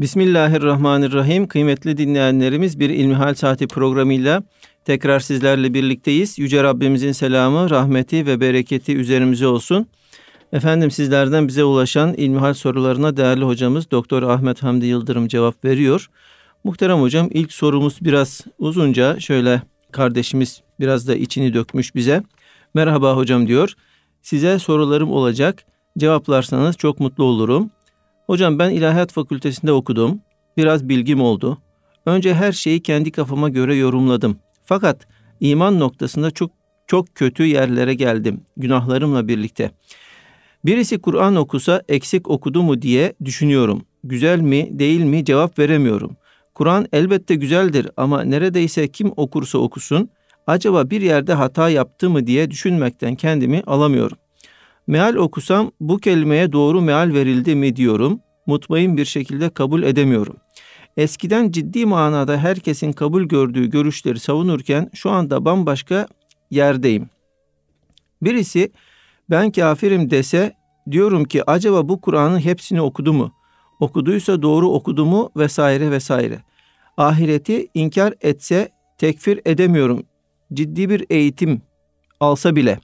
Bismillahirrahmanirrahim. Kıymetli dinleyenlerimiz bir İlmihal Saati programıyla tekrar sizlerle birlikteyiz. Yüce Rabbimizin selamı, rahmeti ve bereketi üzerimize olsun. Efendim sizlerden bize ulaşan İlmihal sorularına değerli hocamız Doktor Ahmet Hamdi Yıldırım cevap veriyor. Muhterem hocam ilk sorumuz biraz uzunca şöyle kardeşimiz biraz da içini dökmüş bize. Merhaba hocam diyor. Size sorularım olacak. Cevaplarsanız çok mutlu olurum. Hocam ben İlahiyat Fakültesinde okudum. Biraz bilgim oldu. Önce her şeyi kendi kafama göre yorumladım. Fakat iman noktasında çok çok kötü yerlere geldim günahlarımla birlikte. Birisi Kur'an okusa eksik okudu mu diye düşünüyorum. Güzel mi, değil mi cevap veremiyorum. Kur'an elbette güzeldir ama neredeyse kim okursa okusun acaba bir yerde hata yaptı mı diye düşünmekten kendimi alamıyorum. Meal okusam bu kelimeye doğru meal verildi mi diyorum. Mutmain bir şekilde kabul edemiyorum. Eskiden ciddi manada herkesin kabul gördüğü görüşleri savunurken şu anda bambaşka yerdeyim. Birisi ben kafirim dese diyorum ki acaba bu Kur'an'ın hepsini okudu mu? Okuduysa doğru okudu mu vesaire vesaire. Ahireti inkar etse tekfir edemiyorum. Ciddi bir eğitim alsa bile.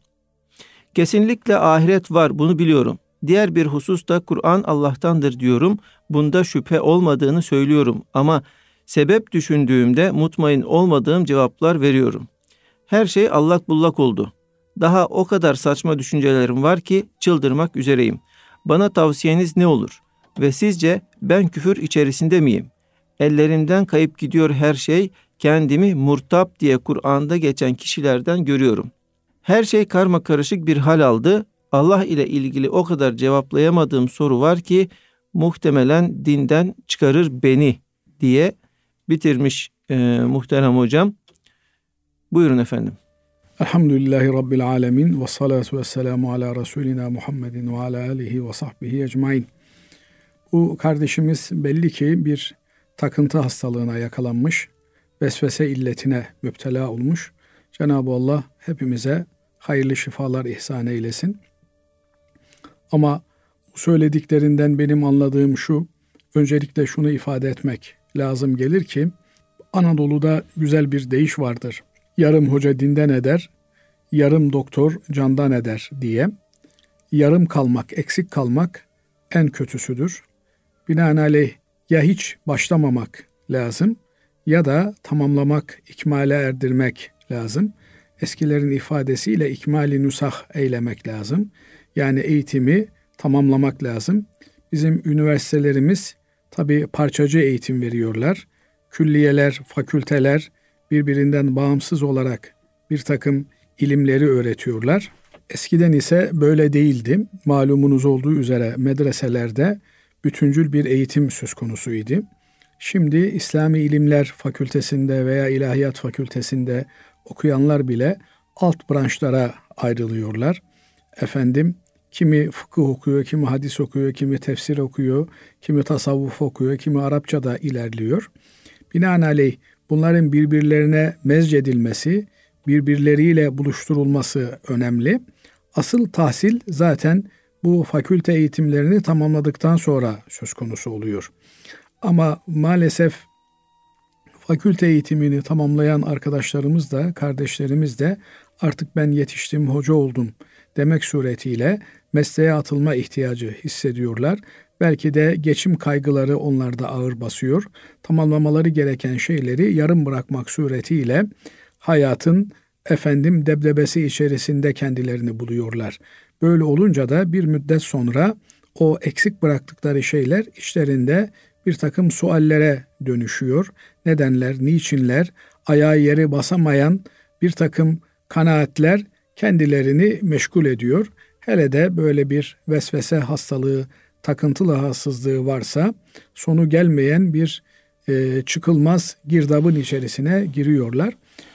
Kesinlikle ahiret var bunu biliyorum. Diğer bir husus da Kur'an Allah'tandır diyorum. Bunda şüphe olmadığını söylüyorum ama sebep düşündüğümde mutmain olmadığım cevaplar veriyorum. Her şey allak bullak oldu. Daha o kadar saçma düşüncelerim var ki çıldırmak üzereyim. Bana tavsiyeniz ne olur? Ve sizce ben küfür içerisinde miyim? Ellerimden kayıp gidiyor her şey. Kendimi murtap diye Kur'an'da geçen kişilerden görüyorum. Her şey karma karışık bir hal aldı. Allah ile ilgili o kadar cevaplayamadığım soru var ki muhtemelen dinden çıkarır beni diye bitirmiş e, muhterem hocam. Buyurun efendim. Elhamdülillahi Rabbil Alemin ve salatu ve selamu ala Resulina Muhammedin ve ala alihi ve sahbihi ecmain. Bu kardeşimiz belli ki bir takıntı hastalığına yakalanmış, vesvese illetine müptela olmuş. Cenab-ı Allah hepimize hayırlı şifalar ihsan eylesin. Ama bu söylediklerinden benim anladığım şu, öncelikle şunu ifade etmek lazım gelir ki, Anadolu'da güzel bir deyiş vardır. Yarım hoca dinden eder, yarım doktor candan eder diye. Yarım kalmak, eksik kalmak en kötüsüdür. Binaenaleyh ya hiç başlamamak lazım ya da tamamlamak, ikmale erdirmek lazım. Eskilerin ifadesiyle ikmali nusah eylemek lazım. Yani eğitimi tamamlamak lazım. Bizim üniversitelerimiz tabi parçacı eğitim veriyorlar. Külliyeler, fakülteler birbirinden bağımsız olarak bir takım ilimleri öğretiyorlar. Eskiden ise böyle değildi. Malumunuz olduğu üzere medreselerde bütüncül bir eğitim söz konusuydu. Şimdi İslami İlimler Fakültesinde veya İlahiyat Fakültesinde okuyanlar bile alt branşlara ayrılıyorlar. Efendim kimi fıkıh okuyor, kimi hadis okuyor, kimi tefsir okuyor, kimi tasavvuf okuyor, kimi Arapça da ilerliyor. Binaenaleyh bunların birbirlerine mezcedilmesi, birbirleriyle buluşturulması önemli. Asıl tahsil zaten bu fakülte eğitimlerini tamamladıktan sonra söz konusu oluyor. Ama maalesef fakülte eğitimini tamamlayan arkadaşlarımız da, kardeşlerimiz de artık ben yetiştim, hoca oldum demek suretiyle mesleğe atılma ihtiyacı hissediyorlar. Belki de geçim kaygıları onlarda ağır basıyor. Tamamlamaları gereken şeyleri yarım bırakmak suretiyle hayatın efendim debdebesi içerisinde kendilerini buluyorlar. Böyle olunca da bir müddet sonra o eksik bıraktıkları şeyler işlerinde bir takım suallere dönüşüyor. Nedenler, niçinler, ayağı yere basamayan bir takım kanaatler kendilerini meşgul ediyor. Hele de böyle bir vesvese hastalığı, takıntı rahatsızlığı varsa sonu gelmeyen bir e, çıkılmaz girdabın içerisine giriyorlar.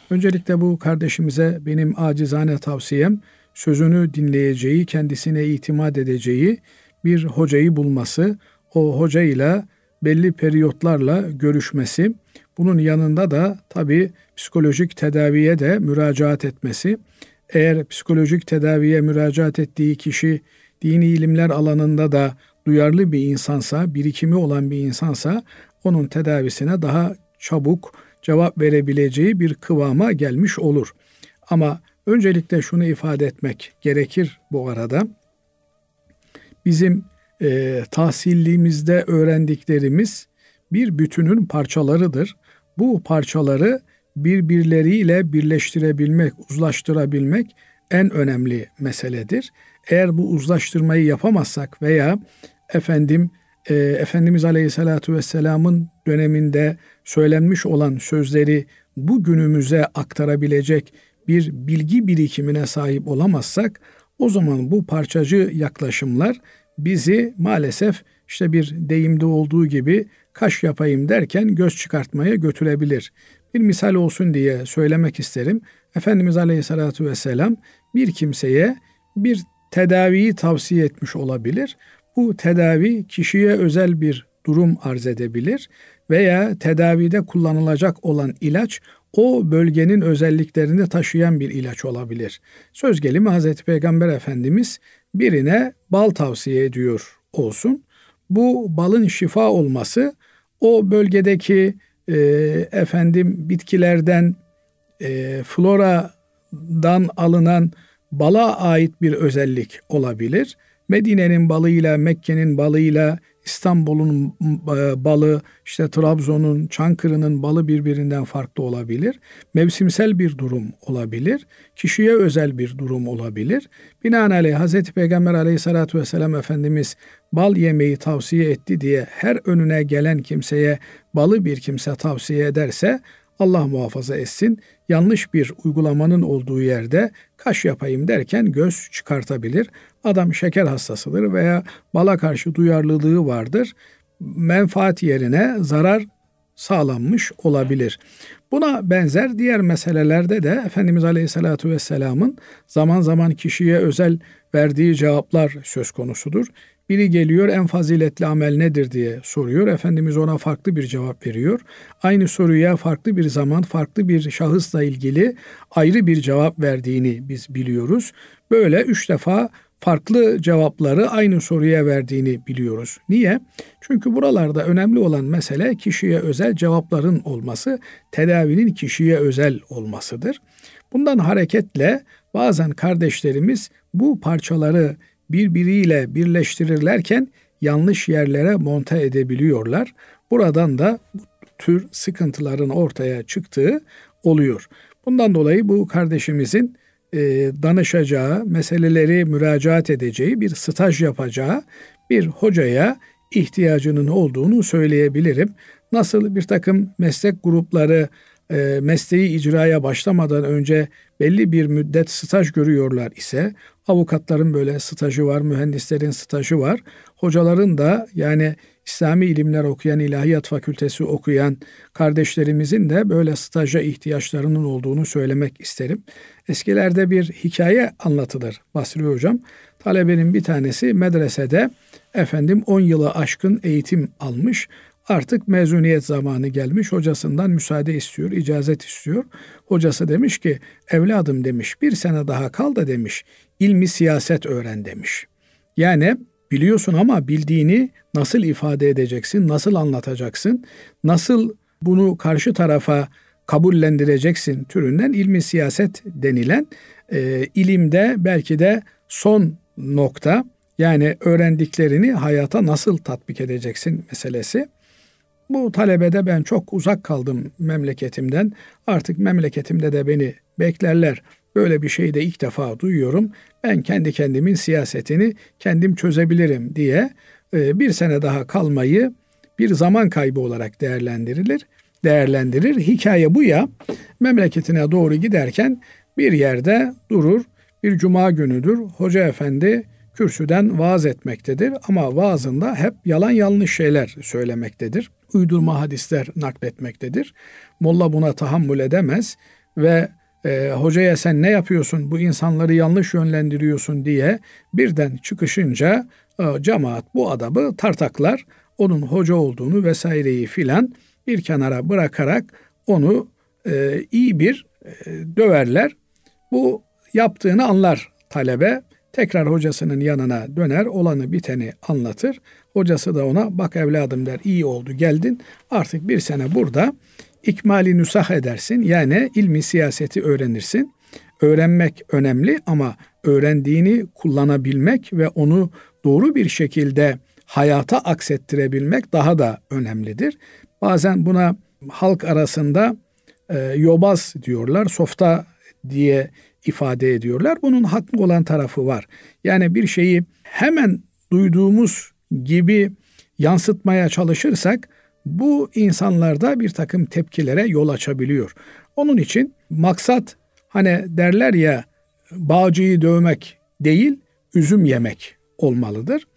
Öncelikle bu kardeşimize benim acizane tavsiyem sözünü dinleyeceği, kendisine itimat edeceği bir hocayı bulması, o hocayla belli periyotlarla görüşmesi, bunun yanında da tabi psikolojik tedaviye de müracaat etmesi. Eğer psikolojik tedaviye müracaat ettiği kişi dini ilimler alanında da duyarlı bir insansa, birikimi olan bir insansa onun tedavisine daha çabuk cevap verebileceği bir kıvama gelmiş olur. Ama öncelikle şunu ifade etmek gerekir bu arada. Bizim e, tahsilliğimizde öğrendiklerimiz bir bütünün parçalarıdır. Bu parçaları birbirleriyle birleştirebilmek, uzlaştırabilmek en önemli meseledir. Eğer bu uzlaştırmayı yapamazsak veya efendim e, Efendimiz Aleyhisselatü Vesselam'ın döneminde söylenmiş olan sözleri bu günümüze aktarabilecek bir bilgi birikimine sahip olamazsak o zaman bu parçacı yaklaşımlar bizi maalesef işte bir deyimde olduğu gibi kaş yapayım derken göz çıkartmaya götürebilir. Bir misal olsun diye söylemek isterim. Efendimiz Aleyhisselatü Vesselam bir kimseye bir tedaviyi tavsiye etmiş olabilir. Bu tedavi kişiye özel bir durum arz edebilir veya tedavide kullanılacak olan ilaç o bölgenin özelliklerini taşıyan bir ilaç olabilir. Söz gelimi Hazreti Peygamber Efendimiz birine bal tavsiye ediyor olsun. Bu balın şifa olması o bölgedeki e, efendim bitkilerden e, floradan alınan bala ait bir özellik olabilir. Medine'nin balıyla, Mekke'nin balıyla, İstanbul'un balı, işte Trabzon'un, Çankırı'nın balı birbirinden farklı olabilir. Mevsimsel bir durum olabilir. Kişiye özel bir durum olabilir. Binaenaleyh Hz. Peygamber aleyhissalatü vesselam Efendimiz bal yemeyi tavsiye etti diye her önüne gelen kimseye balı bir kimse tavsiye ederse Allah muhafaza etsin yanlış bir uygulamanın olduğu yerde kaş yapayım derken göz çıkartabilir. Adam şeker hastasıdır veya bala karşı duyarlılığı vardır. Menfaat yerine zarar sağlanmış olabilir. Buna benzer diğer meselelerde de Efendimiz Aleyhisselatü Vesselam'ın zaman zaman kişiye özel verdiği cevaplar söz konusudur. Biri geliyor en faziletli amel nedir diye soruyor. Efendimiz ona farklı bir cevap veriyor. Aynı soruya farklı bir zaman farklı bir şahısla ilgili ayrı bir cevap verdiğini biz biliyoruz. Böyle üç defa farklı cevapları aynı soruya verdiğini biliyoruz. Niye? Çünkü buralarda önemli olan mesele kişiye özel cevapların olması, tedavinin kişiye özel olmasıdır. Bundan hareketle bazen kardeşlerimiz bu parçaları birbiriyle birleştirirlerken yanlış yerlere monte edebiliyorlar. Buradan da bu tür sıkıntıların ortaya çıktığı oluyor. Bundan dolayı bu kardeşimizin e, danışacağı, meseleleri müracaat edeceği, bir staj yapacağı bir hocaya ihtiyacının olduğunu söyleyebilirim. Nasıl bir takım meslek grupları e, mesleği icraya başlamadan önce belli bir müddet staj görüyorlar ise avukatların böyle stajı var, mühendislerin stajı var. Hocaların da yani İslami ilimler okuyan, ilahiyat fakültesi okuyan kardeşlerimizin de böyle staja ihtiyaçlarının olduğunu söylemek isterim. Eskilerde bir hikaye anlatılır Basri Hocam. Talebenin bir tanesi medresede efendim 10 yılı aşkın eğitim almış. Artık mezuniyet zamanı gelmiş. Hocasından müsaade istiyor, icazet istiyor. Hocası demiş ki evladım demiş bir sene daha kal da demiş ilmi siyaset öğren demiş. Yani biliyorsun ama bildiğini nasıl ifade edeceksin, nasıl anlatacaksın, nasıl bunu karşı tarafa kabullendireceksin türünden ilmi siyaset denilen e, ilimde belki de son nokta yani öğrendiklerini hayata nasıl tatbik edeceksin meselesi. Bu talebede ben çok uzak kaldım memleketimden. Artık memleketimde de beni beklerler. Böyle bir şeyi de ilk defa duyuyorum. Ben kendi kendimin siyasetini kendim çözebilirim diye e, bir sene daha kalmayı bir zaman kaybı olarak değerlendirilir. Değerlendirir. Hikaye bu ya. Memleketine doğru giderken bir yerde durur. Bir cuma günüdür. Hoca efendi kürsüden vaaz etmektedir ama vaazında hep yalan yanlış şeyler söylemektedir. Uydurma hadisler nakletmektedir. Molla buna tahammül edemez ve e, hocaya sen ne yapıyorsun bu insanları yanlış yönlendiriyorsun diye birden çıkışınca e, cemaat bu adamı tartaklar onun hoca olduğunu vesaireyi filan bir kenara bırakarak onu e, iyi bir e, döverler. Bu yaptığını anlar talebe tekrar hocasının yanına döner, olanı biteni anlatır. Hocası da ona bak evladım der iyi oldu geldin artık bir sene burada ikmali nüsah edersin. Yani ilmi siyaseti öğrenirsin. Öğrenmek önemli ama öğrendiğini kullanabilmek ve onu doğru bir şekilde hayata aksettirebilmek daha da önemlidir. Bazen buna halk arasında e, yobaz diyorlar, softa diye ifade ediyorlar. Bunun haklı olan tarafı var. Yani bir şeyi hemen duyduğumuz gibi yansıtmaya çalışırsak bu insanlarda bir takım tepkilere yol açabiliyor. Onun için maksat hani derler ya bağcıyı dövmek değil üzüm yemek olmalıdır.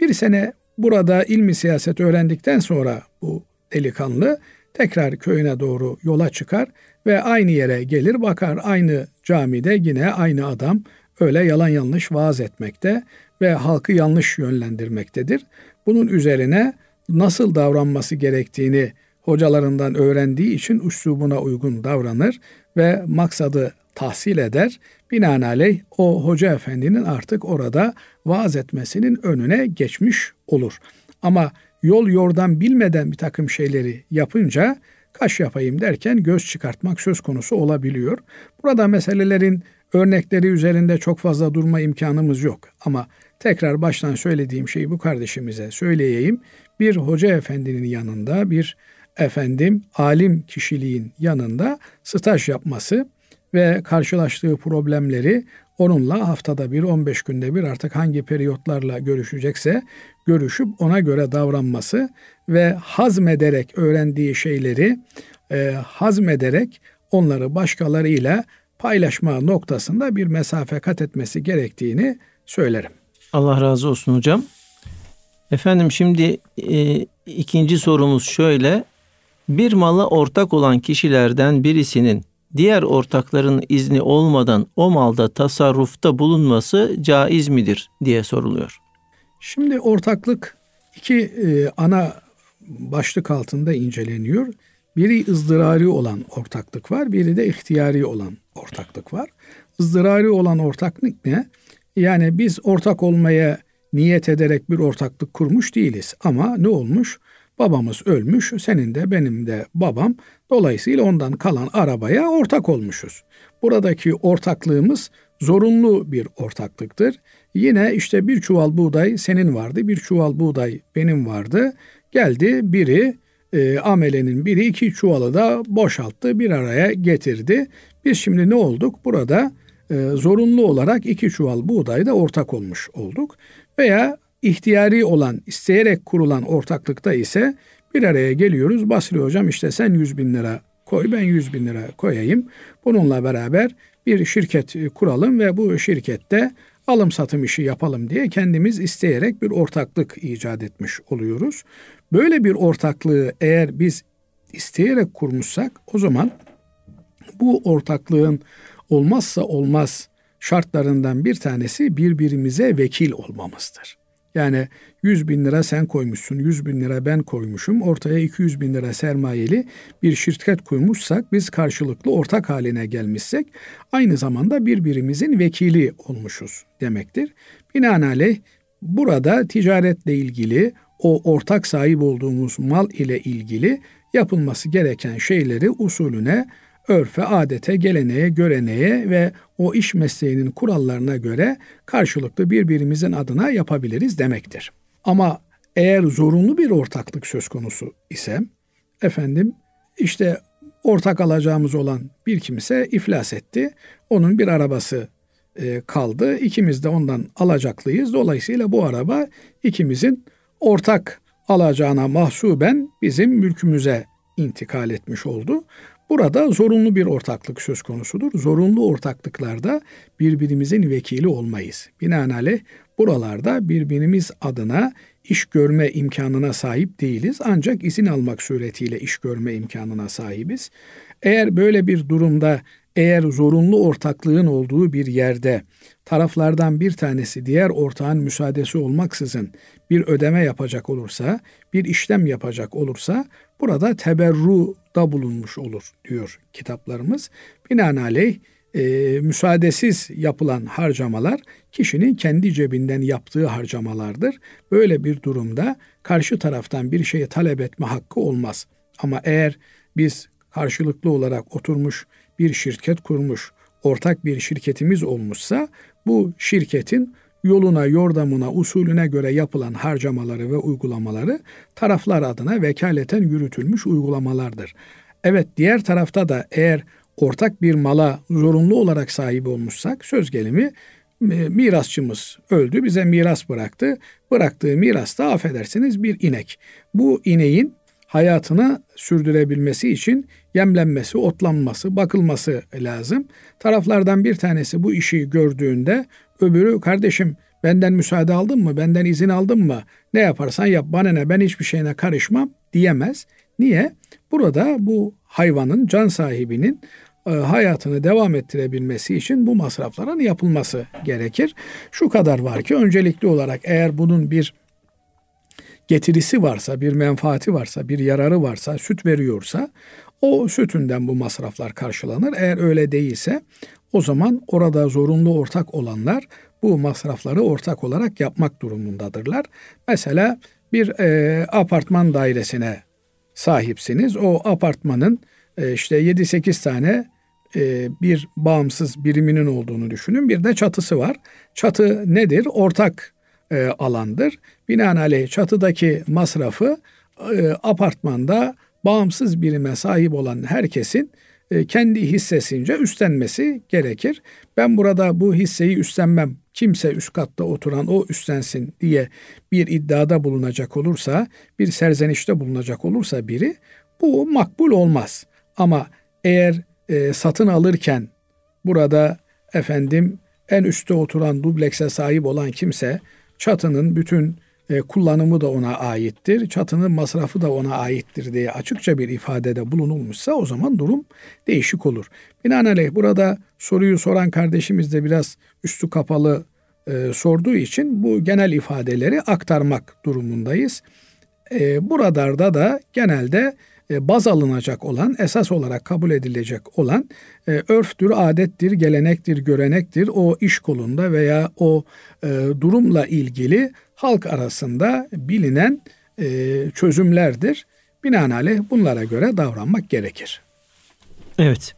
Bir sene burada ilmi siyaset öğrendikten sonra bu delikanlı tekrar köyüne doğru yola çıkar ve aynı yere gelir bakar aynı camide yine aynı adam öyle yalan yanlış vaaz etmekte ve halkı yanlış yönlendirmektedir. Bunun üzerine nasıl davranması gerektiğini hocalarından öğrendiği için üslubuna uygun davranır ve maksadı tahsil eder. Binaenaleyh o hoca efendinin artık orada vaaz etmesinin önüne geçmiş olur. Ama yol yordan bilmeden bir takım şeyleri yapınca kaş yapayım derken göz çıkartmak söz konusu olabiliyor. Burada meselelerin örnekleri üzerinde çok fazla durma imkanımız yok. Ama tekrar baştan söylediğim şeyi bu kardeşimize söyleyeyim. Bir hoca efendinin yanında bir efendim alim kişiliğin yanında staj yapması ve karşılaştığı problemleri onunla haftada bir 15 günde bir artık hangi periyotlarla görüşecekse görüşüp ona göre davranması ve hazmederek öğrendiği şeyleri e, hazmederek onları başkalarıyla paylaşma noktasında bir mesafe kat etmesi gerektiğini söylerim. Allah razı olsun hocam. Efendim şimdi e, ikinci sorumuz şöyle. Bir mala ortak olan kişilerden birisinin diğer ortakların izni olmadan o malda tasarrufta bulunması caiz midir diye soruluyor. Şimdi ortaklık iki e, ana başlık altında inceleniyor. Biri ızdırari olan ortaklık var, biri de ihtiyari olan ortaklık var. Izdırari olan ortaklık ne? Yani biz ortak olmaya niyet ederek bir ortaklık kurmuş değiliz. Ama ne olmuş? Babamız ölmüş, senin de benim de babam. Dolayısıyla ondan kalan arabaya ortak olmuşuz. Buradaki ortaklığımız zorunlu bir ortaklıktır. Yine işte bir çuval buğday senin vardı, bir çuval buğday benim vardı. Geldi biri e, amelenin biri iki çuvalı da boşalttı, bir araya getirdi. Biz şimdi ne olduk? Burada e, zorunlu olarak iki çuval buğdayda ortak olmuş olduk. Veya ihtiyari olan, isteyerek kurulan ortaklıkta ise bir araya geliyoruz. Basri hocam işte sen 100 bin lira koy, ben 100 bin lira koyayım. Bununla beraber bir şirket kuralım ve bu şirkette alım satım işi yapalım diye kendimiz isteyerek bir ortaklık icat etmiş oluyoruz. Böyle bir ortaklığı eğer biz isteyerek kurmuşsak o zaman bu ortaklığın olmazsa olmaz şartlarından bir tanesi birbirimize vekil olmamızdır. Yani 100 bin lira sen koymuşsun, 100 bin lira ben koymuşum. Ortaya 200 bin lira sermayeli bir şirket kurmuşsak, biz karşılıklı ortak haline gelmişsek aynı zamanda birbirimizin vekili olmuşuz demektir. Binaenaleyh burada ticaretle ilgili o ortak sahip olduğumuz mal ile ilgili yapılması gereken şeyleri usulüne örfe, adete, geleneğe, göreneğe ve o iş mesleğinin kurallarına göre karşılıklı birbirimizin adına yapabiliriz demektir. Ama eğer zorunlu bir ortaklık söz konusu ise efendim işte ortak alacağımız olan bir kimse iflas etti. Onun bir arabası e, kaldı. İkimiz de ondan alacaklıyız. Dolayısıyla bu araba ikimizin ortak alacağına mahsuben bizim mülkümüze intikal etmiş oldu. Burada zorunlu bir ortaklık söz konusudur. Zorunlu ortaklıklarda birbirimizin vekili olmayız. Binaenaleyh buralarda birbirimiz adına iş görme imkanına sahip değiliz. Ancak izin almak suretiyle iş görme imkanına sahibiz. Eğer böyle bir durumda eğer zorunlu ortaklığın olduğu bir yerde taraflardan bir tanesi diğer ortağın müsaadesi olmaksızın bir ödeme yapacak olursa, bir işlem yapacak olursa burada teberru da bulunmuş olur diyor kitaplarımız. Binaenaleyh e, müsaadesiz yapılan harcamalar kişinin kendi cebinden yaptığı harcamalardır. Böyle bir durumda karşı taraftan bir şeyi talep etme hakkı olmaz. Ama eğer biz karşılıklı olarak oturmuş bir şirket kurmuş, ortak bir şirketimiz olmuşsa bu şirketin yoluna, yordamına, usulüne göre yapılan harcamaları ve uygulamaları taraflar adına vekaleten yürütülmüş uygulamalardır. Evet diğer tarafta da eğer ortak bir mala zorunlu olarak sahip olmuşsak söz gelimi e, mirasçımız öldü bize miras bıraktı. Bıraktığı miras da affedersiniz bir inek. Bu ineğin hayatını sürdürebilmesi için yemlenmesi, otlanması, bakılması lazım. Taraflardan bir tanesi bu işi gördüğünde öbürü kardeşim benden müsaade aldın mı, benden izin aldın mı, ne yaparsan yap bana ne ben hiçbir şeyine karışmam diyemez. Niye? Burada bu hayvanın, can sahibinin e, hayatını devam ettirebilmesi için bu masrafların yapılması gerekir. Şu kadar var ki öncelikli olarak eğer bunun bir getirisi varsa, bir menfaati varsa, bir yararı varsa, süt veriyorsa o sütünden bu masraflar karşılanır. Eğer öyle değilse o zaman orada zorunlu ortak olanlar bu masrafları ortak olarak yapmak durumundadırlar. Mesela bir e, apartman dairesine sahipsiniz. O apartmanın e, işte 7-8 tane e, bir bağımsız biriminin olduğunu düşünün. Bir de çatısı var. Çatı nedir? Ortak e, alandır. Binaenaleyh çatıdaki masrafı e, apartmanda bağımsız birime sahip olan herkesin e, kendi hissesince üstlenmesi gerekir. Ben burada bu hisseyi üstlenmem, kimse üst katta oturan o üstlensin diye bir iddiada bulunacak olursa, bir serzenişte bulunacak olursa biri bu makbul olmaz. Ama eğer e, satın alırken burada efendim en üstte oturan dublekse sahip olan kimse çatının bütün e, kullanımı da ona aittir, çatının masrafı da ona aittir diye açıkça bir ifadede bulunulmuşsa o zaman durum değişik olur. Binaenaleyh burada soruyu soran kardeşimiz de biraz üstü kapalı e, sorduğu için bu genel ifadeleri aktarmak durumundayız. E, buralarda da genelde e, baz alınacak olan, esas olarak kabul edilecek olan e, örftür, adettir, gelenektir, görenektir. O iş kolunda veya o e, durumla ilgili halk arasında bilinen e, çözümlerdir. Binaenaleyh bunlara göre davranmak gerekir. Evet.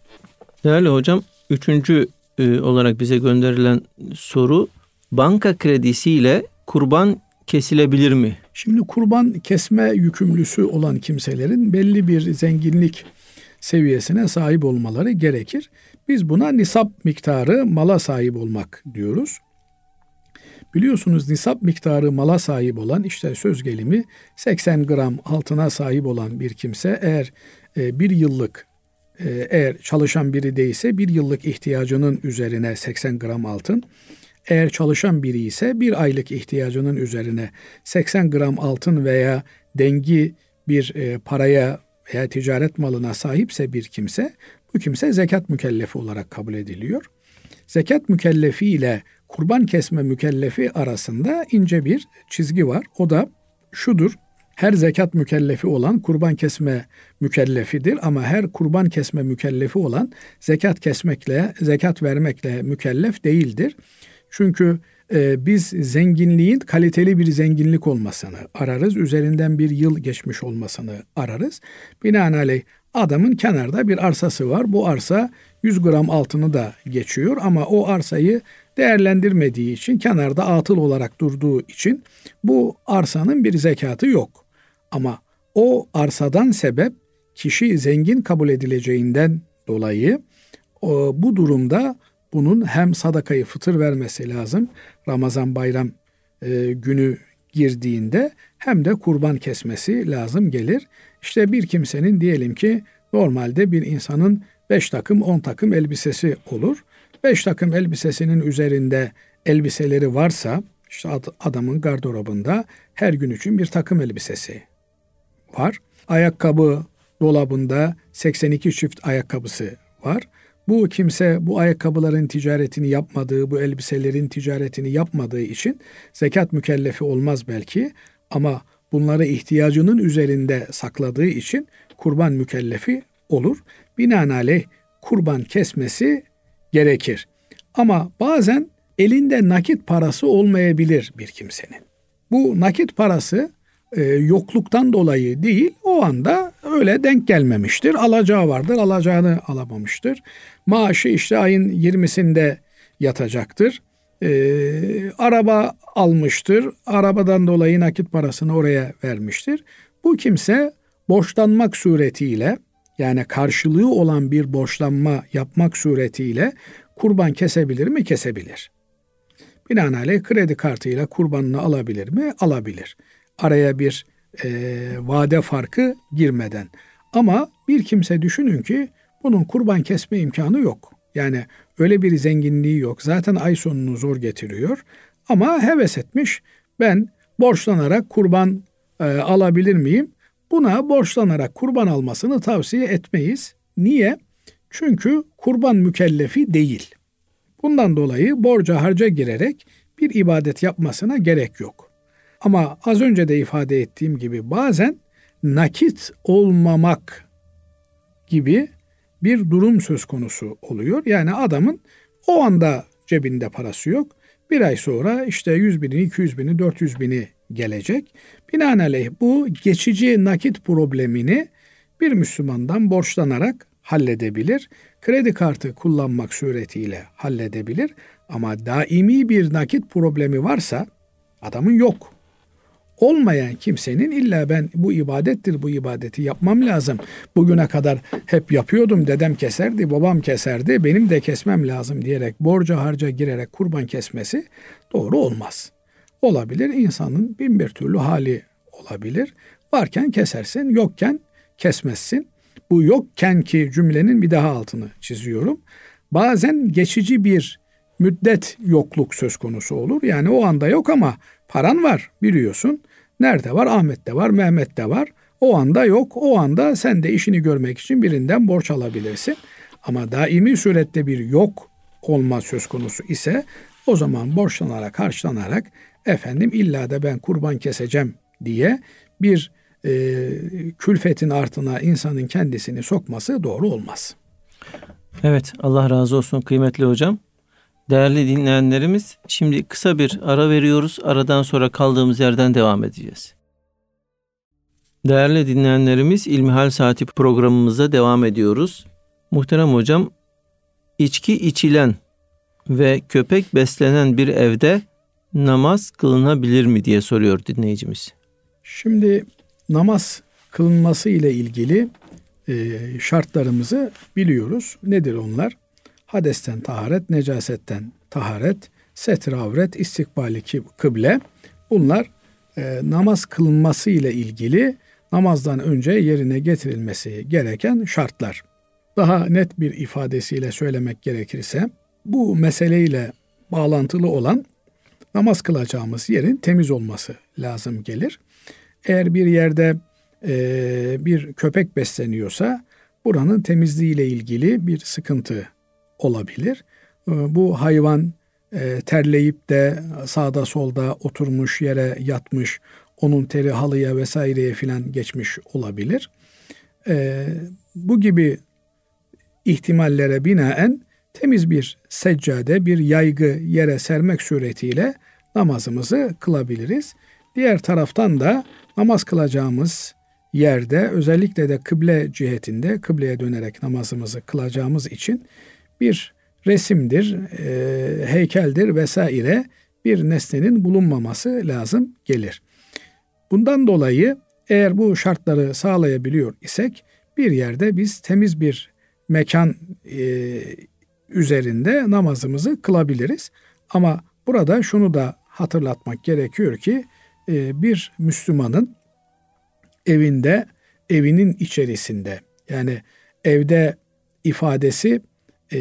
Değerli hocam, üçüncü e, olarak bize gönderilen soru banka kredisiyle kurban kesilebilir mi? Şimdi kurban kesme yükümlüsü olan kimselerin belli bir zenginlik seviyesine sahip olmaları gerekir. Biz buna nisap miktarı mala sahip olmak diyoruz. Biliyorsunuz nisap miktarı mala sahip olan işte söz gelimi 80 gram altına sahip olan bir kimse eğer e, bir yıllık e, eğer çalışan biri değilse bir yıllık ihtiyacının üzerine 80 gram altın eğer çalışan biri ise bir aylık ihtiyacının üzerine 80 gram altın veya dengi bir e, paraya veya ticaret malına sahipse bir kimse bu kimse zekat mükellefi olarak kabul ediliyor. Zekat mükellefi ile kurban kesme mükellefi arasında ince bir çizgi var. O da şudur. Her zekat mükellefi olan kurban kesme mükellefidir ama her kurban kesme mükellefi olan zekat kesmekle, zekat vermekle mükellef değildir. Çünkü e, biz zenginliğin kaliteli bir zenginlik olmasını ararız. Üzerinden bir yıl geçmiş olmasını ararız. Binaenaleyh adamın kenarda bir arsası var. Bu arsa 100 gram altını da geçiyor ama o arsayı değerlendirmediği için kenarda atıl olarak durduğu için bu arsanın bir zekatı yok. Ama o arsadan sebep kişi zengin kabul edileceğinden dolayı bu durumda bunun hem sadakayı fıtır vermesi lazım Ramazan bayram e, günü girdiğinde hem de kurban kesmesi lazım gelir. İşte bir kimsenin diyelim ki normalde bir insanın 5 takım 10 takım elbisesi olur. 5 takım elbisesinin üzerinde elbiseleri varsa işte adamın gardırobunda her gün için bir takım elbisesi var. Ayakkabı dolabında 82 çift ayakkabısı var. Bu kimse bu ayakkabıların ticaretini yapmadığı, bu elbiselerin ticaretini yapmadığı için zekat mükellefi olmaz belki ama bunları ihtiyacının üzerinde sakladığı için kurban mükellefi olur. Binaenaleyh kurban kesmesi gerekir. Ama bazen elinde nakit parası olmayabilir bir kimsenin. Bu nakit parası e, yokluktan dolayı değil, o anda öyle denk gelmemiştir. Alacağı vardır, alacağını alamamıştır. Maaşı işte ayın 20'sinde yatacaktır. E, araba almıştır, arabadan dolayı nakit parasını oraya vermiştir. Bu kimse borçlanmak suretiyle yani karşılığı olan bir borçlanma yapmak suretiyle kurban kesebilir mi? Kesebilir. Binaenaleyh kredi kartıyla kurbanını alabilir mi? Alabilir. Araya bir e, vade farkı girmeden. Ama bir kimse düşünün ki bunun kurban kesme imkanı yok. Yani öyle bir zenginliği yok. Zaten ay sonunu zor getiriyor. Ama heves etmiş. Ben borçlanarak kurban e, alabilir miyim? Buna borçlanarak kurban almasını tavsiye etmeyiz. Niye? Çünkü kurban mükellefi değil. Bundan dolayı borca harca girerek bir ibadet yapmasına gerek yok. Ama az önce de ifade ettiğim gibi bazen nakit olmamak gibi bir durum söz konusu oluyor. Yani adamın o anda cebinde parası yok. Bir ay sonra işte 100 bini, 200 bini, 400 bini gelecek. Binaenaleyh bu geçici nakit problemini bir Müslümandan borçlanarak halledebilir. Kredi kartı kullanmak suretiyle halledebilir. Ama daimi bir nakit problemi varsa adamın yok. Olmayan kimsenin illa ben bu ibadettir bu ibadeti yapmam lazım. Bugüne kadar hep yapıyordum dedem keserdi babam keserdi benim de kesmem lazım diyerek borca harca girerek kurban kesmesi doğru olmaz. Olabilir insanın bin bir türlü hali olabilir. Varken kesersin yokken kesmezsin. Bu yokken ki cümlenin bir daha altını çiziyorum. Bazen geçici bir müddet yokluk söz konusu olur. Yani o anda yok ama paran var biliyorsun. Nerede var? Ahmet'te var, Mehmet'te var. O anda yok. O anda sen de işini görmek için birinden borç alabilirsin. Ama daimi surette bir yok olma söz konusu ise o zaman borçlanarak, harçlanarak efendim illa da ben kurban keseceğim diye bir e, külfetin artına insanın kendisini sokması doğru olmaz. Evet Allah razı olsun kıymetli hocam. Değerli dinleyenlerimiz şimdi kısa bir ara veriyoruz. Aradan sonra kaldığımız yerden devam edeceğiz. Değerli dinleyenlerimiz İlmihal Saati programımıza devam ediyoruz. Muhterem hocam içki içilen ve köpek beslenen bir evde namaz kılınabilir mi diye soruyor dinleyicimiz. Şimdi namaz kılınması ile ilgili e, şartlarımızı biliyoruz. Nedir onlar? Hadesten taharet, necasetten taharet, setre avret, istikbali kıble. Bunlar e, namaz kılınması ile ilgili namazdan önce yerine getirilmesi gereken şartlar. Daha net bir ifadesiyle söylemek gerekirse bu meseleyle bağlantılı olan namaz kılacağımız yerin temiz olması lazım gelir. Eğer bir yerde e, bir köpek besleniyorsa buranın temizliğiyle ilgili bir sıkıntı olabilir. E, bu hayvan e, terleyip de sağda solda oturmuş yere yatmış, onun teri halıya vesaireye filan geçmiş olabilir. E, bu gibi ihtimallere binaen temiz bir seccade, bir yaygı yere sermek suretiyle namazımızı kılabiliriz. Diğer taraftan da namaz kılacağımız yerde özellikle de kıble cihetinde kıbleye dönerek namazımızı kılacağımız için bir resimdir, e, heykeldir vesaire bir nesnenin bulunmaması lazım gelir. Bundan dolayı eğer bu şartları sağlayabiliyor isek bir yerde biz temiz bir mekan e, üzerinde namazımızı kılabiliriz. Ama burada şunu da hatırlatmak gerekiyor ki e, bir Müslümanın evinde, evinin içerisinde yani evde ifadesi e,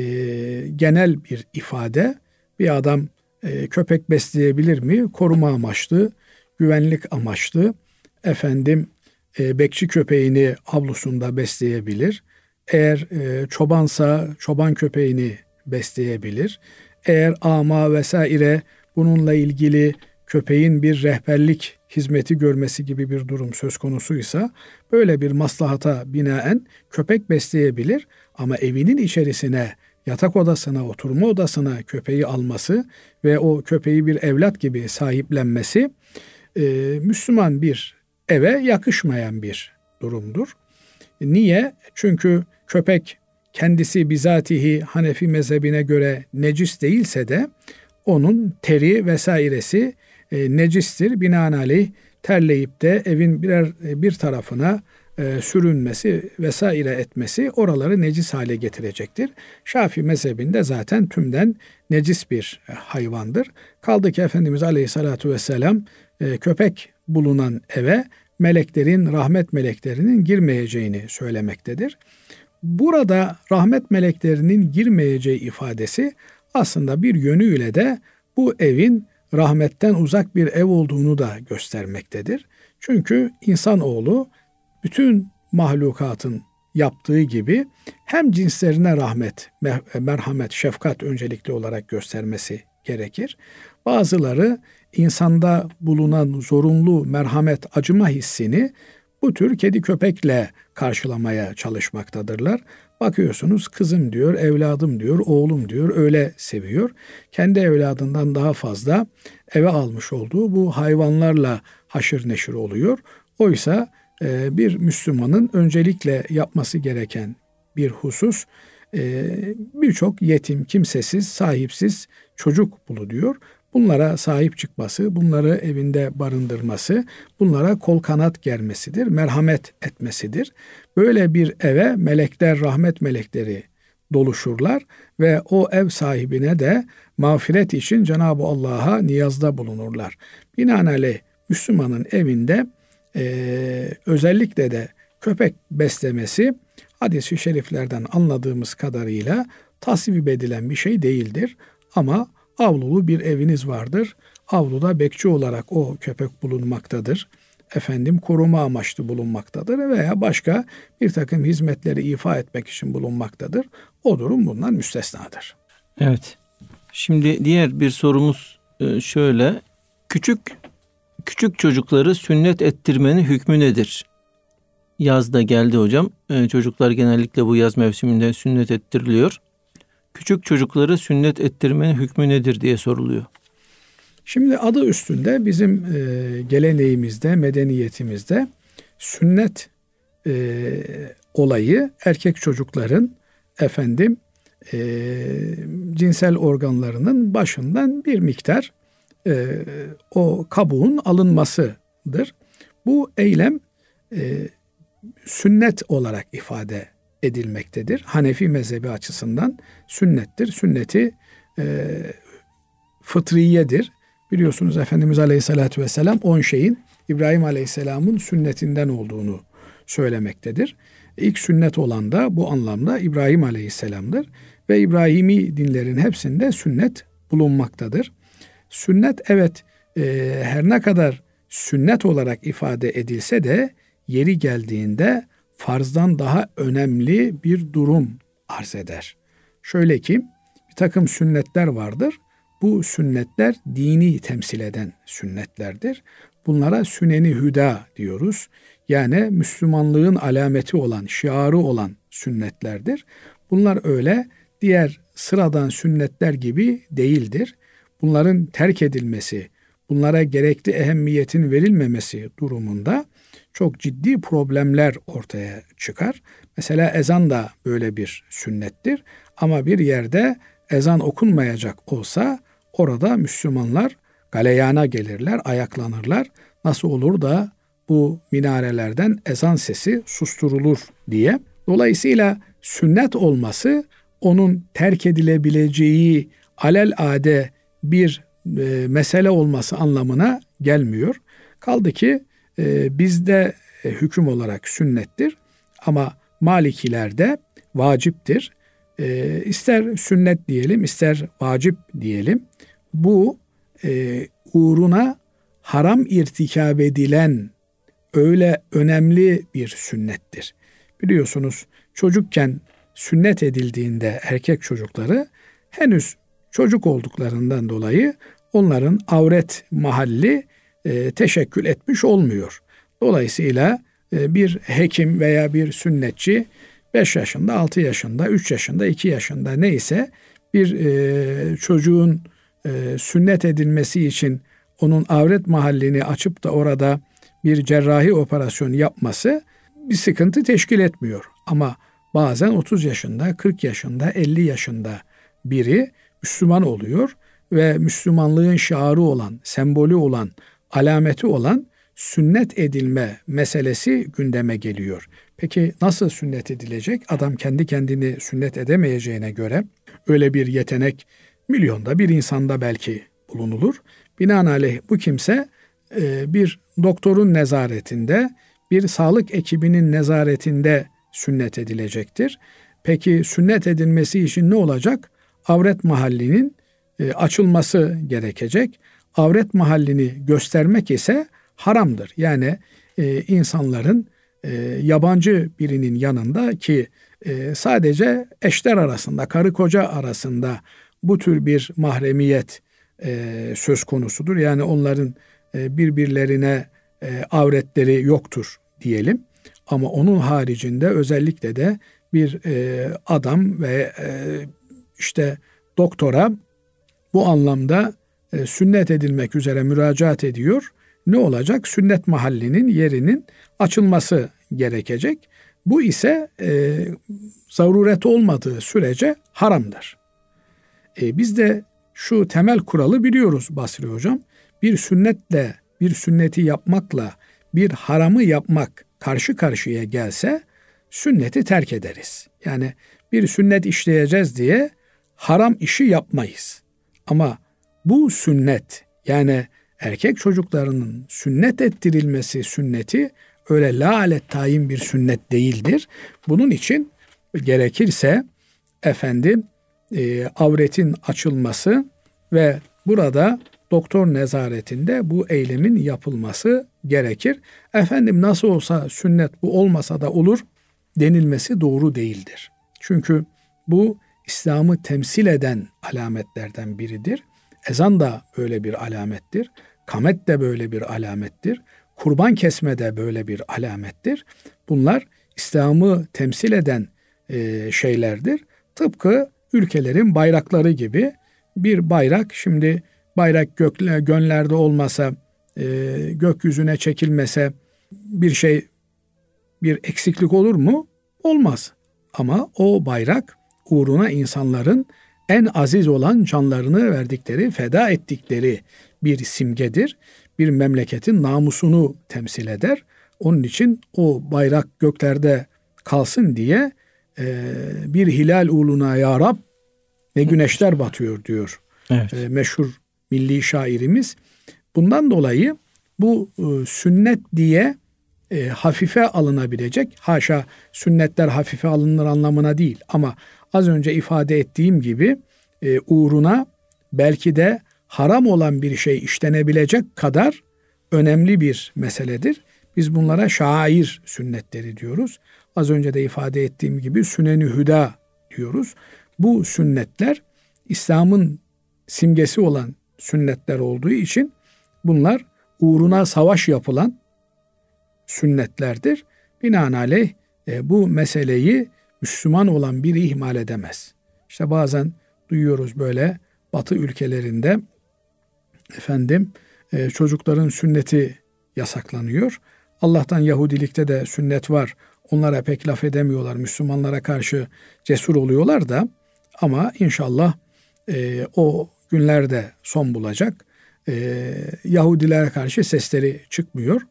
genel bir ifade. Bir adam e, köpek besleyebilir mi? Koruma amaçlı, güvenlik amaçlı. Efendim e, bekçi köpeğini avlusunda besleyebilir. Eğer e, çobansa çoban köpeğini besleyebilir. Eğer ama vesaire bununla ilgili köpeğin bir rehberlik hizmeti görmesi gibi bir durum söz konusuysa böyle bir maslahata binaen köpek besleyebilir ama evinin içerisine yatak odasına, oturma odasına köpeği alması ve o köpeği bir evlat gibi sahiplenmesi e, Müslüman bir eve yakışmayan bir durumdur. Niye? Çünkü köpek kendisi bizatihi Hanefi mezhebine göre necis değilse de onun teri vesairesi e, necistir. Binaenaleyh terleyip de evin birer e, bir tarafına e, sürünmesi vesaire etmesi oraları necis hale getirecektir. Şafi mezhebinde zaten tümden necis bir e, hayvandır. Kaldı ki Efendimiz Aleyhisselatü Vesselam e, köpek bulunan eve meleklerin, rahmet meleklerinin girmeyeceğini söylemektedir. Burada rahmet meleklerinin girmeyeceği ifadesi aslında bir yönüyle de bu evin rahmetten uzak bir ev olduğunu da göstermektedir. Çünkü insanoğlu bütün mahlukatın yaptığı gibi hem cinslerine rahmet, merhamet, şefkat öncelikli olarak göstermesi gerekir. Bazıları insanda bulunan zorunlu merhamet, acıma hissini bu tür kedi köpekle karşılamaya çalışmaktadırlar. Bakıyorsunuz kızım diyor, evladım diyor, oğlum diyor, öyle seviyor. Kendi evladından daha fazla eve almış olduğu bu hayvanlarla haşır neşir oluyor. Oysa e, bir Müslümanın öncelikle yapması gereken bir husus e, birçok yetim, kimsesiz, sahipsiz çocuk bulunuyor. Bunlara sahip çıkması, bunları evinde barındırması, bunlara kol kanat germesidir, merhamet etmesidir. Böyle bir eve melekler, rahmet melekleri doluşurlar ve o ev sahibine de mağfiret için Cenab-ı Allah'a niyazda bulunurlar. Binaenaleyh Müslümanın evinde e, özellikle de köpek beslemesi hadis-i şeriflerden anladığımız kadarıyla tasvip edilen bir şey değildir. Ama avlulu bir eviniz vardır. Avluda bekçi olarak o köpek bulunmaktadır. Efendim koruma amaçlı bulunmaktadır veya başka bir takım hizmetleri ifa etmek için bulunmaktadır. O durum bundan müstesnadır. Evet. Şimdi diğer bir sorumuz e, şöyle. Küçük küçük çocukları sünnet ettirmenin hükmü nedir? Yazda geldi hocam. E, çocuklar genellikle bu yaz mevsiminde sünnet ettiriliyor küçük çocukları sünnet ettirmenin hükmü nedir diye soruluyor. Şimdi adı üstünde bizim e, geleneğimizde, medeniyetimizde sünnet e, olayı erkek çocukların efendim e, cinsel organlarının başından bir miktar o kabuğun alınmasıdır. Bu eylem sünnet olarak ifade edilmektedir. Hanefi mezhebi açısından sünnettir. Sünneti e, fıtriyedir. Biliyorsunuz Efendimiz Aleyhisselatü Vesselam on şeyin İbrahim Aleyhisselam'ın sünnetinden olduğunu söylemektedir. İlk sünnet olan da bu anlamda İbrahim Aleyhisselam'dır ve İbrahimi dinlerin hepsinde sünnet bulunmaktadır. Sünnet evet e, her ne kadar sünnet olarak ifade edilse de yeri geldiğinde farzdan daha önemli bir durum arz eder. Şöyle ki bir takım sünnetler vardır. Bu sünnetler dini temsil eden sünnetlerdir. Bunlara süneni hüda diyoruz. Yani Müslümanlığın alameti olan, şiarı olan sünnetlerdir. Bunlar öyle diğer sıradan sünnetler gibi değildir. Bunların terk edilmesi, bunlara gerekli ehemmiyetin verilmemesi durumunda çok ciddi problemler ortaya çıkar. Mesela ezan da böyle bir sünnettir. Ama bir yerde ezan okunmayacak olsa orada Müslümanlar galeyana gelirler, ayaklanırlar. Nasıl olur da bu minarelerden ezan sesi susturulur diye. Dolayısıyla sünnet olması onun terk edilebileceği alel ade bir e, mesele olması anlamına gelmiyor. Kaldı ki e, bizde e, hüküm olarak sünnettir ama Malikilerde vaciptir. E, ister sünnet diyelim ister vacip diyelim. Bu e, uğruna haram irtikab edilen öyle önemli bir sünnettir. Biliyorsunuz çocukken sünnet edildiğinde erkek çocukları henüz çocuk olduklarından dolayı onların avret mahalli e, teşekkül etmiş olmuyor. Dolayısıyla e, bir hekim veya bir sünnetçi 5 yaşında, 6 yaşında, 3 yaşında, 2 yaşında neyse bir e, çocuğun e, sünnet edilmesi için onun avret mahallini açıp da orada bir cerrahi operasyon yapması bir sıkıntı teşkil etmiyor. Ama bazen 30 yaşında, 40 yaşında, 50 yaşında biri Müslüman oluyor ve Müslümanlığın şiarı olan, sembolü olan, alameti olan sünnet edilme meselesi gündeme geliyor. Peki nasıl sünnet edilecek? Adam kendi kendini sünnet edemeyeceğine göre öyle bir yetenek milyonda bir insanda belki bulunulur. Binaenaleyh bu kimse e, bir doktorun nezaretinde, bir sağlık ekibinin nezaretinde sünnet edilecektir. Peki sünnet edilmesi için ne olacak? Avret mahallinin e, açılması gerekecek. Avret mahallini göstermek ise haramdır. Yani e, insanların e, yabancı birinin yanında ki e, sadece eşler arasında, karı koca arasında bu tür bir mahremiyet e, söz konusudur. Yani onların e, birbirlerine e, avretleri yoktur diyelim. Ama onun haricinde özellikle de bir e, adam ve e, işte doktora bu anlamda e, sünnet edilmek üzere müracaat ediyor. Ne olacak? Sünnet mahallinin yerinin açılması gerekecek. Bu ise e, zaruret olmadığı sürece haramdır. E, biz de şu temel kuralı biliyoruz Basri Hocam. Bir sünnetle, bir sünneti yapmakla bir haramı yapmak karşı karşıya gelse sünneti terk ederiz. Yani bir sünnet işleyeceğiz diye haram işi yapmayız. Ama bu sünnet yani erkek çocuklarının sünnet ettirilmesi sünneti öyle lalet tayin bir sünnet değildir. Bunun için gerekirse efendim e, avretin açılması ve burada doktor nezaretinde bu eylemin yapılması gerekir. Efendim nasıl olsa sünnet bu olmasa da olur denilmesi doğru değildir. Çünkü bu İslam'ı temsil eden alametlerden biridir. Ezan da böyle bir alamettir. Kamet de böyle bir alamettir. Kurban kesme de böyle bir alamettir. Bunlar İslam'ı temsil eden e, şeylerdir. Tıpkı ülkelerin bayrakları gibi bir bayrak şimdi bayrak gökle, gönlerde olmasa e, gökyüzüne çekilmese bir şey bir eksiklik olur mu? Olmaz. Ama o bayrak uğruna insanların en aziz olan canlarını verdikleri, feda ettikleri bir simgedir. Bir memleketin namusunu temsil eder. Onun için o bayrak göklerde kalsın diye e, bir hilal uğruna ya Rab ne güneşler batıyor diyor. Evet. E, meşhur milli şairimiz. Bundan dolayı bu e, sünnet diye e, hafife alınabilecek, haşa sünnetler hafife alınır anlamına değil ama az önce ifade ettiğim gibi e, uğruna belki de haram olan bir şey işlenebilecek kadar önemli bir meseledir. Biz bunlara şair sünnetleri diyoruz. Az önce de ifade ettiğim gibi süneni hüda diyoruz. Bu sünnetler İslam'ın simgesi olan sünnetler olduğu için bunlar uğruna savaş yapılan sünnetlerdir. Binaenaleyh e, bu meseleyi Müslüman olan biri ihmal edemez. İşte bazen duyuyoruz böyle Batı ülkelerinde efendim e, çocukların sünneti yasaklanıyor. Allah'tan Yahudilikte de sünnet var. Onlara pek laf edemiyorlar. Müslümanlara karşı cesur oluyorlar da ama inşallah e, o günlerde son bulacak. E, Yahudilere karşı sesleri çıkmıyor.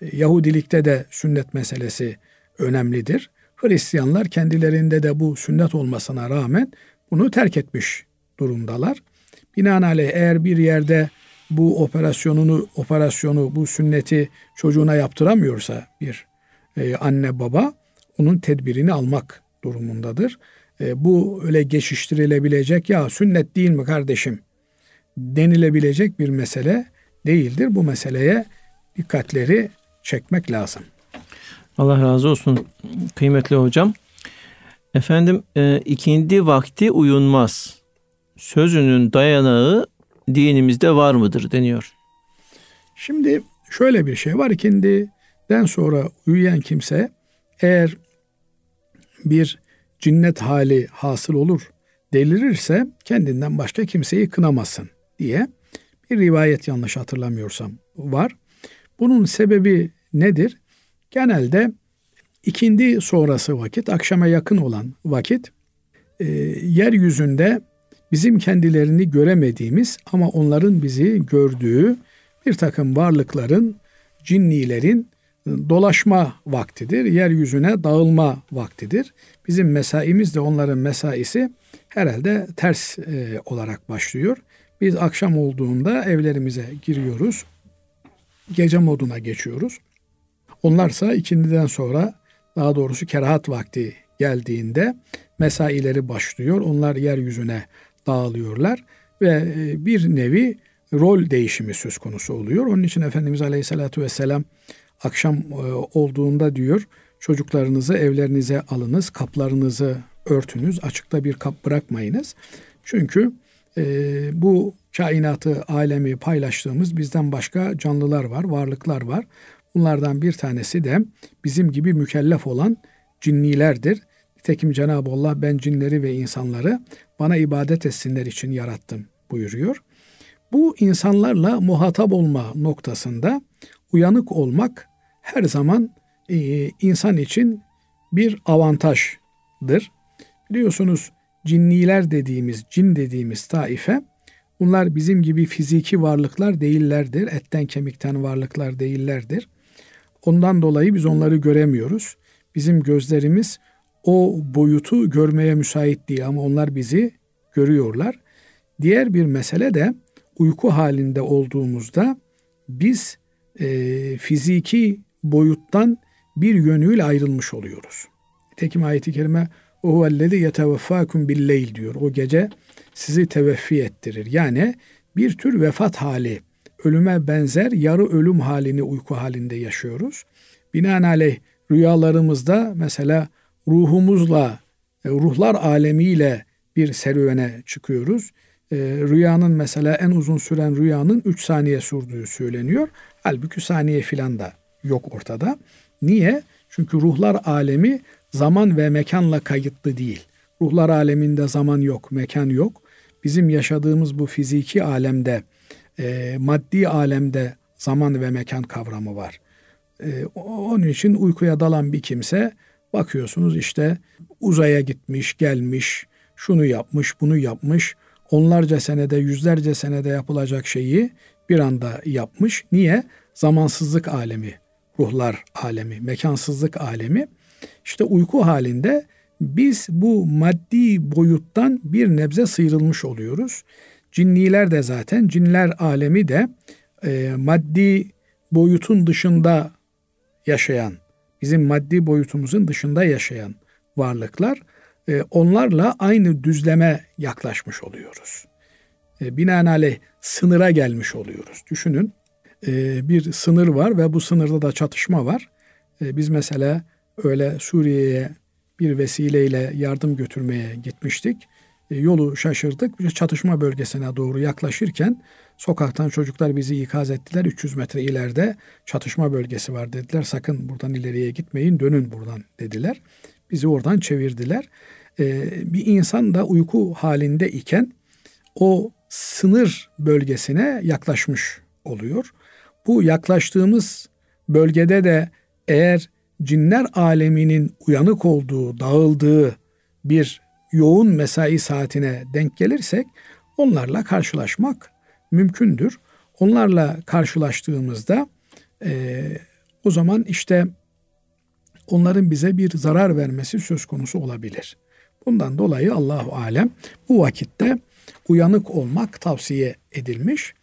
E, Yahudilikte de sünnet meselesi önemlidir. Hristiyanlar kendilerinde de bu sünnet olmasına rağmen bunu terk etmiş durumdalar. Binaenaleyh eğer bir yerde bu operasyonunu operasyonu bu sünneti çocuğuna yaptıramıyorsa bir e, anne baba onun tedbirini almak durumundadır. E, bu öyle geçiştirilebilecek ya sünnet değil mi kardeşim denilebilecek bir mesele değildir. Bu meseleye dikkatleri çekmek lazım. Allah razı olsun kıymetli hocam. Efendim e, ikindi vakti uyunmaz. Sözünün dayanağı dinimizde var mıdır deniyor. Şimdi şöyle bir şey var ikindiden sonra uyuyan kimse eğer bir cinnet hali hasıl olur, delirirse kendinden başka kimseyi kınamasın diye bir rivayet yanlış hatırlamıyorsam var. Bunun sebebi nedir? Genelde ikindi sonrası vakit, akşama yakın olan vakit e, yeryüzünde bizim kendilerini göremediğimiz ama onların bizi gördüğü bir takım varlıkların, cinnilerin dolaşma vaktidir. Yeryüzüne dağılma vaktidir. Bizim mesaimiz de onların mesaisi herhalde ters e, olarak başlıyor. Biz akşam olduğunda evlerimize giriyoruz. Gece moduna geçiyoruz. Onlarsa ikindiden sonra daha doğrusu kerahat vakti geldiğinde mesaileri başlıyor. Onlar yeryüzüne dağılıyorlar ve e, bir nevi rol değişimi söz konusu oluyor. Onun için Efendimiz Aleyhisselatü Vesselam akşam e, olduğunda diyor çocuklarınızı evlerinize alınız, kaplarınızı örtünüz, açıkta bir kap bırakmayınız. Çünkü e, bu kainatı, alemi paylaştığımız bizden başka canlılar var, varlıklar var. Bunlardan bir tanesi de bizim gibi mükellef olan cinnilerdir. Nitekim Cenab-ı Allah ben cinleri ve insanları bana ibadet etsinler için yarattım buyuruyor. Bu insanlarla muhatap olma noktasında uyanık olmak her zaman e, insan için bir avantajdır. Biliyorsunuz cinniler dediğimiz, cin dediğimiz taife bunlar bizim gibi fiziki varlıklar değillerdir. Etten kemikten varlıklar değillerdir. Ondan dolayı biz onları göremiyoruz. Bizim gözlerimiz o boyutu görmeye müsait değil ama onlar bizi görüyorlar. Diğer bir mesele de uyku halinde olduğumuzda biz e, fiziki boyuttan bir yönüyle ayrılmış oluyoruz. Tekim ayeti kerime o huvellezi yeteveffakum billeyl diyor. O gece sizi teveffi ettirir. Yani bir tür vefat hali, ölüme benzer yarı ölüm halini uyku halinde yaşıyoruz. Binaenaleyh rüyalarımızda mesela ruhumuzla, e, ruhlar alemiyle bir serüvene çıkıyoruz. E, rüyanın mesela en uzun süren rüyanın 3 saniye sürdüğü söyleniyor. Halbuki saniye filan da yok ortada. Niye? Çünkü ruhlar alemi zaman ve mekanla kayıtlı değil. Ruhlar aleminde zaman yok, mekan yok. Bizim yaşadığımız bu fiziki alemde, e, maddi alemde zaman ve mekan kavramı var. E, onun için uykuya dalan bir kimse bakıyorsunuz işte uzaya gitmiş, gelmiş, şunu yapmış, bunu yapmış. Onlarca senede, yüzlerce senede yapılacak şeyi bir anda yapmış. Niye? Zamansızlık alemi, ruhlar alemi, mekansızlık alemi. İşte uyku halinde biz bu maddi boyuttan bir nebze sıyrılmış oluyoruz. Cinniler de zaten, cinler alemi de e, maddi boyutun dışında yaşayan, bizim maddi boyutumuzun dışında yaşayan varlıklar, e, onlarla aynı düzleme yaklaşmış oluyoruz. E, binaenaleyh sınıra gelmiş oluyoruz. Düşünün e, bir sınır var ve bu sınırda da çatışma var. E, biz mesela öyle Suriye'ye bir vesileyle yardım götürmeye gitmiştik. E, yolu şaşırdık. Bir çatışma bölgesine doğru yaklaşırken sokaktan çocuklar bizi ikaz ettiler. 300 metre ileride çatışma bölgesi var dediler. Sakın buradan ileriye gitmeyin dönün buradan dediler. Bizi oradan çevirdiler. E, bir insan da uyku halinde iken o sınır bölgesine yaklaşmış oluyor. Bu yaklaştığımız bölgede de eğer cinler aleminin uyanık olduğu, dağıldığı bir yoğun mesai saatine denk gelirsek onlarla karşılaşmak mümkündür. Onlarla karşılaştığımızda e, o zaman işte onların bize bir zarar vermesi söz konusu olabilir. Bundan dolayı Allahu alem bu vakitte uyanık olmak tavsiye edilmiş.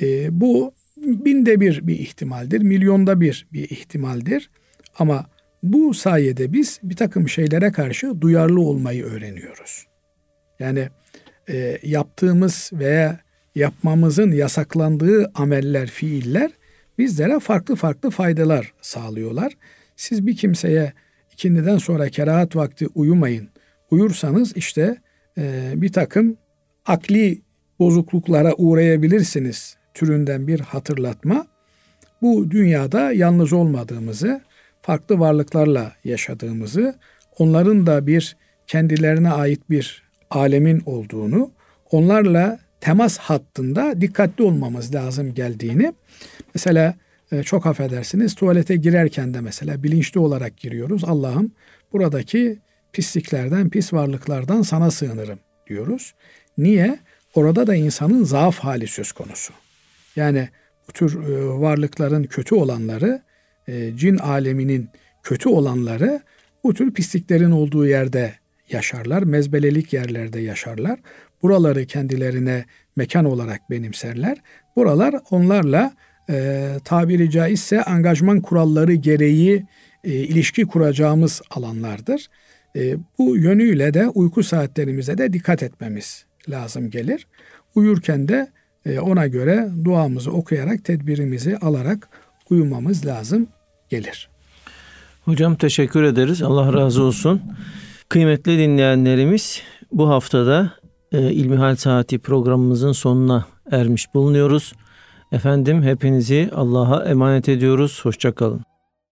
E, bu binde bir bir ihtimaldir, milyonda bir bir ihtimaldir. Ama bu sayede biz bir takım şeylere karşı duyarlı olmayı öğreniyoruz. Yani e, yaptığımız veya yapmamızın yasaklandığı ameller, fiiller bizlere farklı farklı faydalar sağlıyorlar. Siz bir kimseye ikindiden sonra kerahat vakti uyumayın. Uyursanız işte e, bir takım akli bozukluklara uğrayabilirsiniz türünden bir hatırlatma. Bu dünyada yalnız olmadığımızı, farklı varlıklarla yaşadığımızı, onların da bir kendilerine ait bir alemin olduğunu, onlarla temas hattında dikkatli olmamız lazım geldiğini. Mesela e, çok affedersiniz tuvalete girerken de mesela bilinçli olarak giriyoruz. Allah'ım buradaki pisliklerden, pis varlıklardan sana sığınırım diyoruz. Niye? Orada da insanın zaaf hali söz konusu. Yani bu tür e, varlıkların kötü olanları, e, cin aleminin kötü olanları bu tür pisliklerin olduğu yerde yaşarlar. Mezbelelik yerlerde yaşarlar. Buraları kendilerine mekan olarak benimserler. Buralar onlarla e, tabiri caizse angajman kuralları gereği e, ilişki kuracağımız alanlardır. E, bu yönüyle de uyku saatlerimize de dikkat etmemiz lazım gelir. Uyurken de e, ona göre duamızı okuyarak tedbirimizi alarak uyumamız lazım gelir. Hocam teşekkür ederiz. Allah razı olsun. Kıymetli dinleyenlerimiz bu haftada e, İlmihal Saati programımızın sonuna ermiş bulunuyoruz. Efendim hepinizi Allah'a emanet ediyoruz. Hoşçakalın.